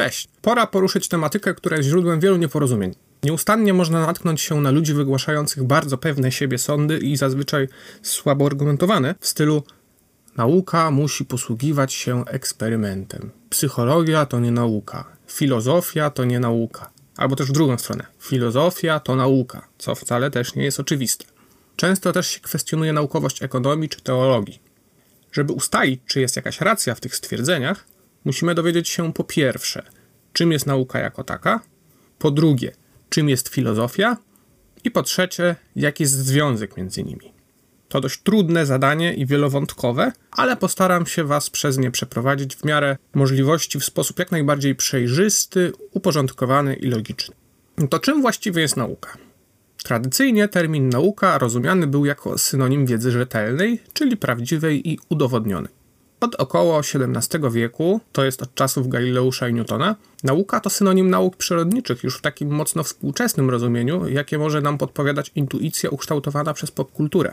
Cześć! Pora poruszyć tematykę, która jest źródłem wielu nieporozumień. Nieustannie można natknąć się na ludzi wygłaszających bardzo pewne siebie sądy i zazwyczaj słabo argumentowane w stylu nauka musi posługiwać się eksperymentem. Psychologia to nie nauka. Filozofia to nie nauka. Albo też w drugą stronę. Filozofia to nauka, co wcale też nie jest oczywiste. Często też się kwestionuje naukowość ekonomii czy teologii. Żeby ustalić, czy jest jakaś racja w tych stwierdzeniach, musimy dowiedzieć się po pierwsze, czym jest nauka jako taka, po drugie, czym jest filozofia i po trzecie, jaki jest związek między nimi. To dość trudne zadanie i wielowątkowe, ale postaram się Was przez nie przeprowadzić w miarę możliwości w sposób jak najbardziej przejrzysty, uporządkowany i logiczny. To czym właściwie jest nauka? Tradycyjnie termin nauka rozumiany był jako synonim wiedzy rzetelnej, czyli prawdziwej i udowodnionej. Od około XVII wieku, to jest od czasów Galileusza i Newtona, nauka to synonim nauk przyrodniczych już w takim mocno współczesnym rozumieniu, jakie może nam podpowiadać intuicja ukształtowana przez popkulturę.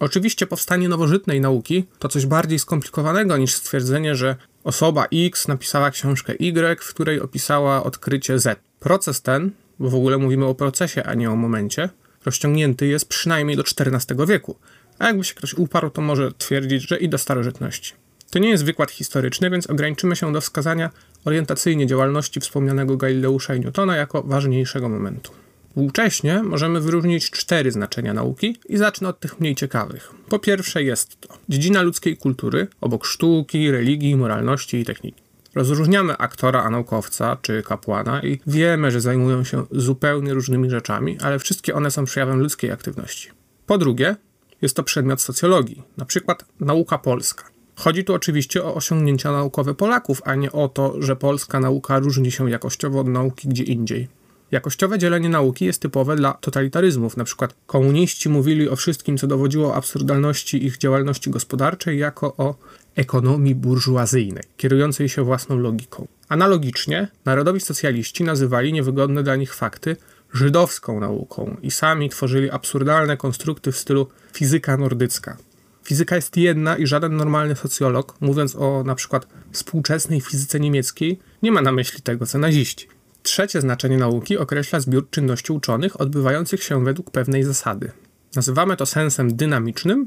Oczywiście powstanie nowożytnej nauki to coś bardziej skomplikowanego niż stwierdzenie, że osoba X napisała książkę Y, w której opisała odkrycie Z. Proces ten, bo w ogóle mówimy o procesie, a nie o momencie, rozciągnięty jest przynajmniej do XIV wieku, a jakby się ktoś uparł, to może twierdzić, że i do starożytności. To nie jest wykład historyczny, więc ograniczymy się do wskazania orientacyjnie działalności wspomnianego Galileusza i Newtona jako ważniejszego momentu. Współcześnie możemy wyróżnić cztery znaczenia nauki i zacznę od tych mniej ciekawych. Po pierwsze jest to dziedzina ludzkiej kultury, obok sztuki, religii, moralności i techniki. Rozróżniamy aktora a naukowca czy kapłana i wiemy, że zajmują się zupełnie różnymi rzeczami, ale wszystkie one są przejawem ludzkiej aktywności. Po drugie, jest to przedmiot socjologii, na przykład nauka polska. Chodzi tu oczywiście o osiągnięcia naukowe Polaków, a nie o to, że polska nauka różni się jakościowo od nauki gdzie indziej. Jakościowe dzielenie nauki jest typowe dla totalitaryzmów. Na przykład komuniści mówili o wszystkim, co dowodziło absurdalności ich działalności gospodarczej, jako o ekonomii burżuazyjnej, kierującej się własną logiką. Analogicznie narodowi socjaliści nazywali niewygodne dla nich fakty żydowską nauką i sami tworzyli absurdalne konstrukty w stylu fizyka nordycka. Fizyka jest jedna i żaden normalny socjolog, mówiąc o na przykład współczesnej fizyce niemieckiej, nie ma na myśli tego, co naziści. Trzecie znaczenie nauki określa zbiór czynności uczonych odbywających się według pewnej zasady. Nazywamy to sensem dynamicznym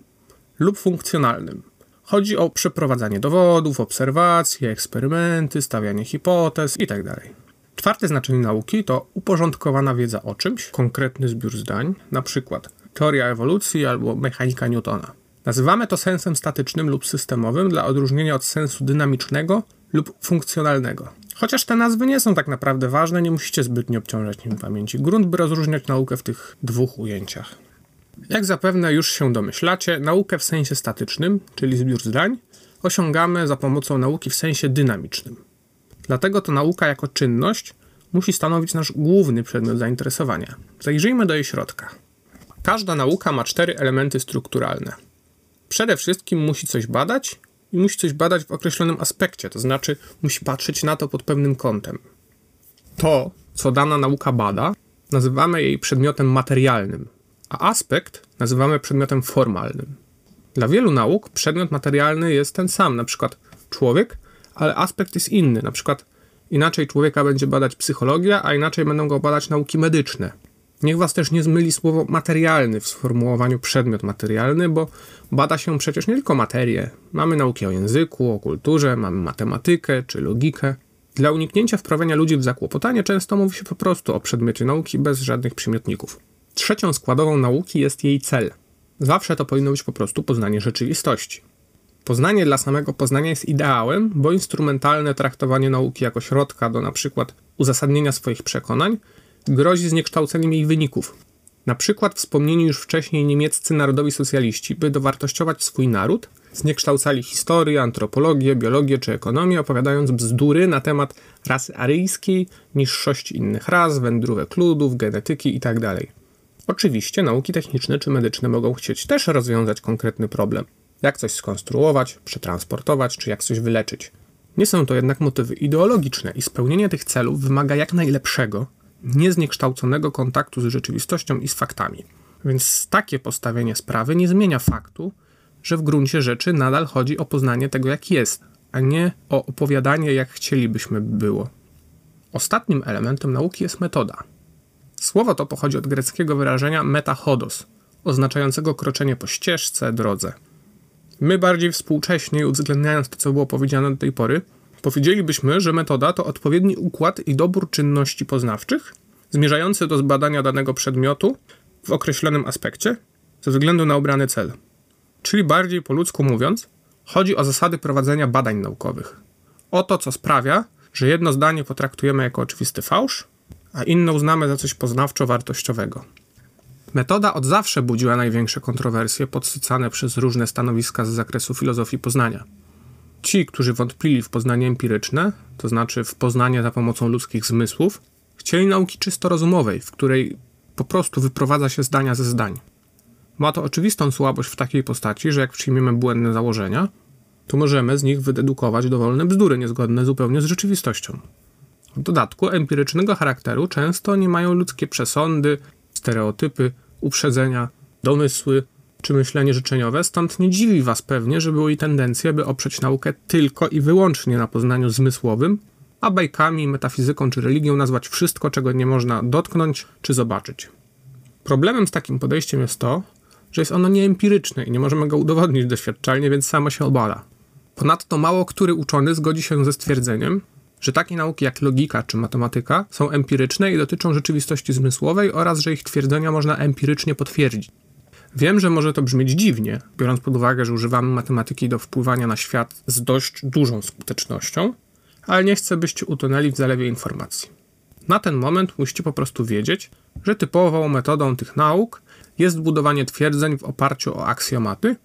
lub funkcjonalnym. Chodzi o przeprowadzanie dowodów, obserwacje, eksperymenty, stawianie hipotez itd. Tak Czwarte znaczenie nauki to uporządkowana wiedza o czymś, konkretny zbiór zdań, np. teoria ewolucji albo mechanika Newtona. Nazywamy to sensem statycznym lub systemowym dla odróżnienia od sensu dynamicznego lub funkcjonalnego. Chociaż te nazwy nie są tak naprawdę ważne, nie musicie zbytnio obciążać nim pamięci. Grunt, by rozróżniać naukę w tych dwóch ujęciach. Jak zapewne już się domyślacie, naukę w sensie statycznym, czyli zbiór zdań, osiągamy za pomocą nauki w sensie dynamicznym. Dlatego to nauka jako czynność musi stanowić nasz główny przedmiot zainteresowania. Zajrzyjmy do jej środka. Każda nauka ma cztery elementy strukturalne. Przede wszystkim musi coś badać i musi coś badać w określonym aspekcie, to znaczy musi patrzeć na to pod pewnym kątem. To, co dana nauka bada, nazywamy jej przedmiotem materialnym, a aspekt nazywamy przedmiotem formalnym. Dla wielu nauk przedmiot materialny jest ten sam, na przykład człowiek, ale aspekt jest inny, na przykład inaczej człowieka będzie badać psychologia, a inaczej będą go badać nauki medyczne. Niech was też nie zmyli słowo materialny w sformułowaniu przedmiot materialny, bo bada się przecież nie tylko materię. Mamy nauki o języku, o kulturze, mamy matematykę czy logikę. Dla uniknięcia wprawiania ludzi w zakłopotanie często mówi się po prostu o przedmiocie nauki bez żadnych przymiotników. Trzecią składową nauki jest jej cel. Zawsze to powinno być po prostu poznanie rzeczywistości. Poznanie dla samego poznania jest ideałem, bo instrumentalne traktowanie nauki jako środka do przykład uzasadnienia swoich przekonań grozi zniekształceniem jej wyników. Na przykład wspomnieni już wcześniej niemieccy narodowi socjaliści, by dowartościować swój naród, zniekształcali historię, antropologię, biologię czy ekonomię, opowiadając bzdury na temat rasy aryjskiej, niższości innych ras, wędrówek ludów, genetyki itd. Tak Oczywiście nauki techniczne czy medyczne mogą chcieć też rozwiązać konkretny problem. Jak coś skonstruować, przetransportować, czy jak coś wyleczyć. Nie są to jednak motywy ideologiczne i spełnienie tych celów wymaga jak najlepszego, niezniekształconego kontaktu z rzeczywistością i z faktami. Więc takie postawienie sprawy nie zmienia faktu, że w gruncie rzeczy nadal chodzi o poznanie tego, jak jest, a nie o opowiadanie, jak chcielibyśmy by było. Ostatnim elementem nauki jest metoda. Słowo to pochodzi od greckiego wyrażenia metachodos, oznaczającego kroczenie po ścieżce, drodze. My bardziej współcześnie, uwzględniając to, co było powiedziane do tej pory, powiedzielibyśmy, że metoda to odpowiedni układ i dobór czynności poznawczych zmierzający do zbadania danego przedmiotu w określonym aspekcie ze względu na obrany cel. Czyli bardziej po ludzku mówiąc, chodzi o zasady prowadzenia badań naukowych. O to, co sprawia, że jedno zdanie potraktujemy jako oczywisty fałsz, a inne uznamy za coś poznawczo-wartościowego. Metoda od zawsze budziła największe kontrowersje podsycane przez różne stanowiska z zakresu filozofii poznania. Ci, którzy wątpili w poznanie empiryczne, to znaczy w poznanie za pomocą ludzkich zmysłów, chcieli nauki czysto rozumowej, w której po prostu wyprowadza się zdania ze zdań. Ma to oczywistą słabość w takiej postaci, że jak przyjmiemy błędne założenia, to możemy z nich wydedukować dowolne bzdury niezgodne zupełnie z rzeczywistością. W dodatku empirycznego charakteru często nie mają ludzkie przesądy, stereotypy, uprzedzenia, domysły czy myślenie życzeniowe, stąd nie dziwi Was pewnie, że były tendencje, by oprzeć naukę tylko i wyłącznie na poznaniu zmysłowym, a bajkami, metafizyką czy religią nazwać wszystko, czego nie można dotknąć czy zobaczyć. Problemem z takim podejściem jest to, że jest ono nieempiryczne i nie możemy go udowodnić doświadczalnie, więc samo się obala. Ponadto mało który uczony zgodzi się ze stwierdzeniem, że takie nauki jak logika czy matematyka są empiryczne i dotyczą rzeczywistości zmysłowej oraz że ich twierdzenia można empirycznie potwierdzić. Wiem, że może to brzmieć dziwnie, biorąc pod uwagę, że używamy matematyki do wpływania na świat z dość dużą skutecznością, ale nie chcę, byście utonęli w zalewie informacji. Na ten moment musicie po prostu wiedzieć, że typową metodą tych nauk jest budowanie twierdzeń w oparciu o aksjomaty,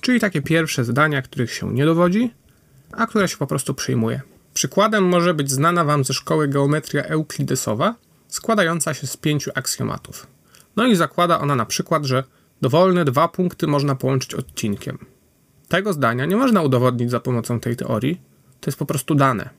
czyli takie pierwsze zdania, których się nie dowodzi, a które się po prostu przyjmuje. Przykładem może być znana Wam ze szkoły geometria euklidesowa, składająca się z pięciu aksjomatów. No i zakłada ona na przykład, że dowolne dwa punkty można połączyć odcinkiem. Tego zdania nie można udowodnić za pomocą tej teorii, to jest po prostu dane.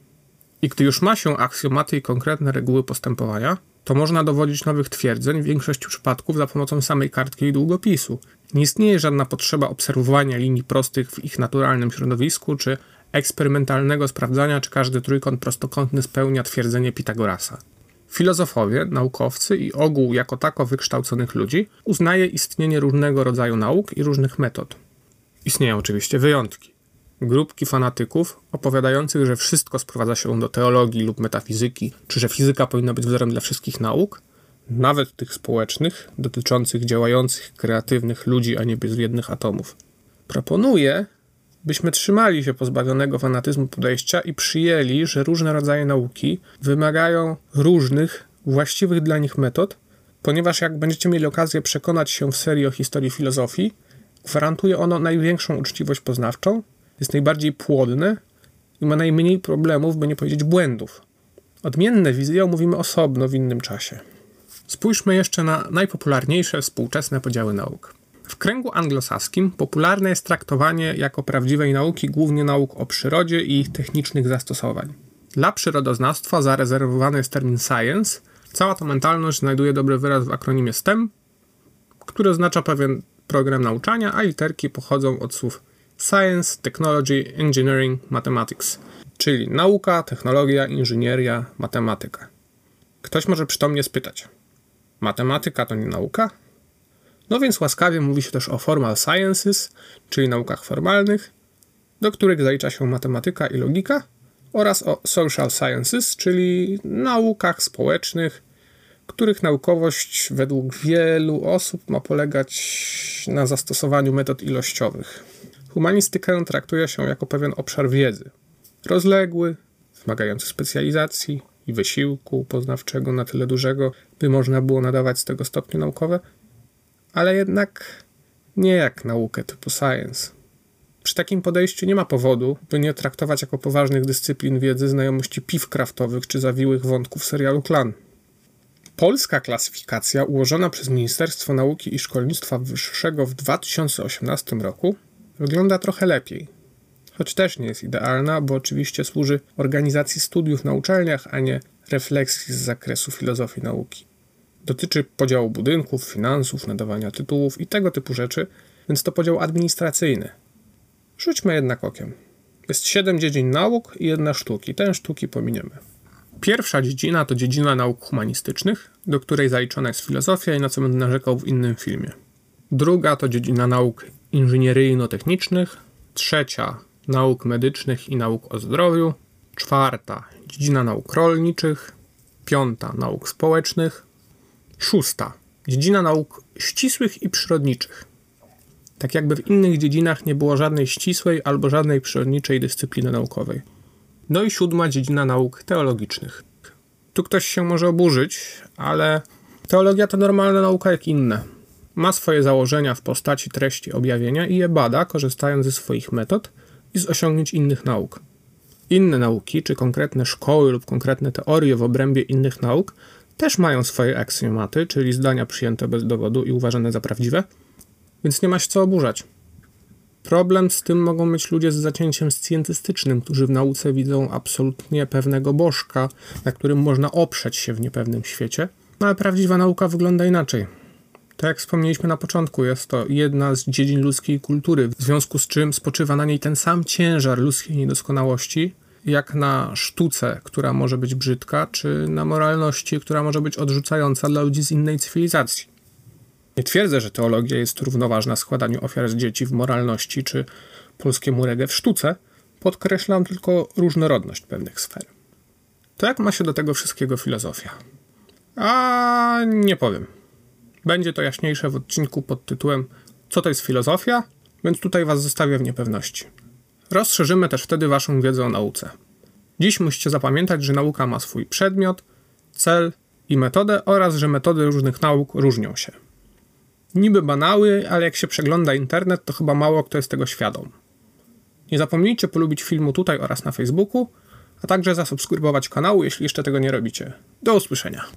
I gdy już ma się aksjomaty i konkretne reguły postępowania, to można dowodzić nowych twierdzeń w większości przypadków za pomocą samej kartki i długopisu. Nie istnieje żadna potrzeba obserwowania linii prostych w ich naturalnym środowisku, czy eksperymentalnego sprawdzania, czy każdy trójkąt prostokątny spełnia twierdzenie Pitagorasa. Filozofowie, naukowcy i ogół jako tako wykształconych ludzi uznaje istnienie różnego rodzaju nauk i różnych metod. Istnieją oczywiście wyjątki grupki fanatyków opowiadających, że wszystko sprowadza się do teologii lub metafizyki, czy że fizyka powinna być wzorem dla wszystkich nauk, nawet tych społecznych, dotyczących działających, kreatywnych ludzi, a nie bezwiednych atomów. Proponuję, byśmy trzymali się pozbawionego fanatyzmu podejścia i przyjęli, że różne rodzaje nauki wymagają różnych, właściwych dla nich metod, ponieważ jak będziecie mieli okazję przekonać się w serii o historii filozofii, gwarantuje ono największą uczciwość poznawczą, jest najbardziej płodne i ma najmniej problemów, by nie powiedzieć błędów. Odmienne wizje omówimy osobno w innym czasie. Spójrzmy jeszcze na najpopularniejsze współczesne podziały nauk. W kręgu anglosaskim popularne jest traktowanie jako prawdziwej nauki głównie nauk o przyrodzie i ich technicznych zastosowań. Dla przyrodoznawstwa zarezerwowany jest termin science. Cała ta mentalność znajduje dobry wyraz w akronimie STEM, który oznacza pewien program nauczania, a literki pochodzą od słów Science, Technology, Engineering, Mathematics, czyli nauka, technologia, inżynieria, matematyka. Ktoś może przytomnie spytać: Matematyka to nie nauka? No więc łaskawie mówi się też o formal sciences, czyli naukach formalnych, do których zalicza się matematyka i logika, oraz o social sciences, czyli naukach społecznych, których naukowość według wielu osób ma polegać na zastosowaniu metod ilościowych. Humanistykę traktuje się jako pewien obszar wiedzy. Rozległy, wymagający specjalizacji i wysiłku poznawczego na tyle dużego, by można było nadawać z tego stopnie naukowe, ale jednak nie jak naukę typu science. Przy takim podejściu nie ma powodu, by nie traktować jako poważnych dyscyplin wiedzy znajomości piw kraftowych czy zawiłych wątków serialu Klan. Polska klasyfikacja ułożona przez Ministerstwo Nauki i Szkolnictwa Wyższego w 2018 roku wygląda trochę lepiej. Choć też nie jest idealna, bo oczywiście służy organizacji studiów na uczelniach, a nie refleksji z zakresu filozofii nauki. Dotyczy podziału budynków, finansów, nadawania tytułów i tego typu rzeczy, więc to podział administracyjny. Rzućmy jednak okiem. Jest siedem dziedzin nauk i jedna sztuki. Tę sztuki pominiemy. Pierwsza dziedzina to dziedzina nauk humanistycznych, do której zaliczona jest filozofia i na co będę narzekał w innym filmie. Druga to dziedzina nauk inżynieryjno-technicznych. Trzecia nauk medycznych i nauk o zdrowiu. Czwarta dziedzina nauk rolniczych. Piąta nauk społecznych. Szósta dziedzina nauk ścisłych i przyrodniczych. Tak jakby w innych dziedzinach nie było żadnej ścisłej albo żadnej przyrodniczej dyscypliny naukowej. No i siódma dziedzina nauk teologicznych. Tu ktoś się może oburzyć, ale teologia to normalna nauka jak inne. Ma swoje założenia w postaci treści objawienia i je bada, korzystając ze swoich metod i z osiągnięć innych nauk. Inne nauki, czy konkretne szkoły lub konkretne teorie w obrębie innych nauk, też mają swoje aksjomaty, czyli zdania przyjęte bez dowodu i uważane za prawdziwe, więc nie ma się co oburzać. Problem z tym mogą mieć ludzie z zacięciem scjentystycznym, którzy w nauce widzą absolutnie pewnego bożka, na którym można oprzeć się w niepewnym świecie, no ale prawdziwa nauka wygląda inaczej. Tak jak wspomnieliśmy na początku, jest to jedna z dziedzin ludzkiej kultury, w związku z czym spoczywa na niej ten sam ciężar ludzkiej niedoskonałości, jak na sztuce, która może być brzydka, czy na moralności, która może być odrzucająca dla ludzi z innej cywilizacji. Nie twierdzę, że teologia jest równoważna składaniu ofiar z dzieci w moralności czy polskiemu reggae w sztuce. Podkreślam tylko różnorodność pewnych sfer. To jak ma się do tego wszystkiego filozofia? A nie powiem. Będzie to jaśniejsze w odcinku pod tytułem Co to jest filozofia? Więc tutaj Was zostawię w niepewności. Rozszerzymy też wtedy Waszą wiedzę o nauce. Dziś musicie zapamiętać, że nauka ma swój przedmiot, cel i metodę oraz że metody różnych nauk różnią się. Niby banały, ale jak się przegląda internet, to chyba mało kto jest tego świadom. Nie zapomnijcie polubić filmu tutaj oraz na Facebooku, a także zasubskrybować kanału, jeśli jeszcze tego nie robicie. Do usłyszenia.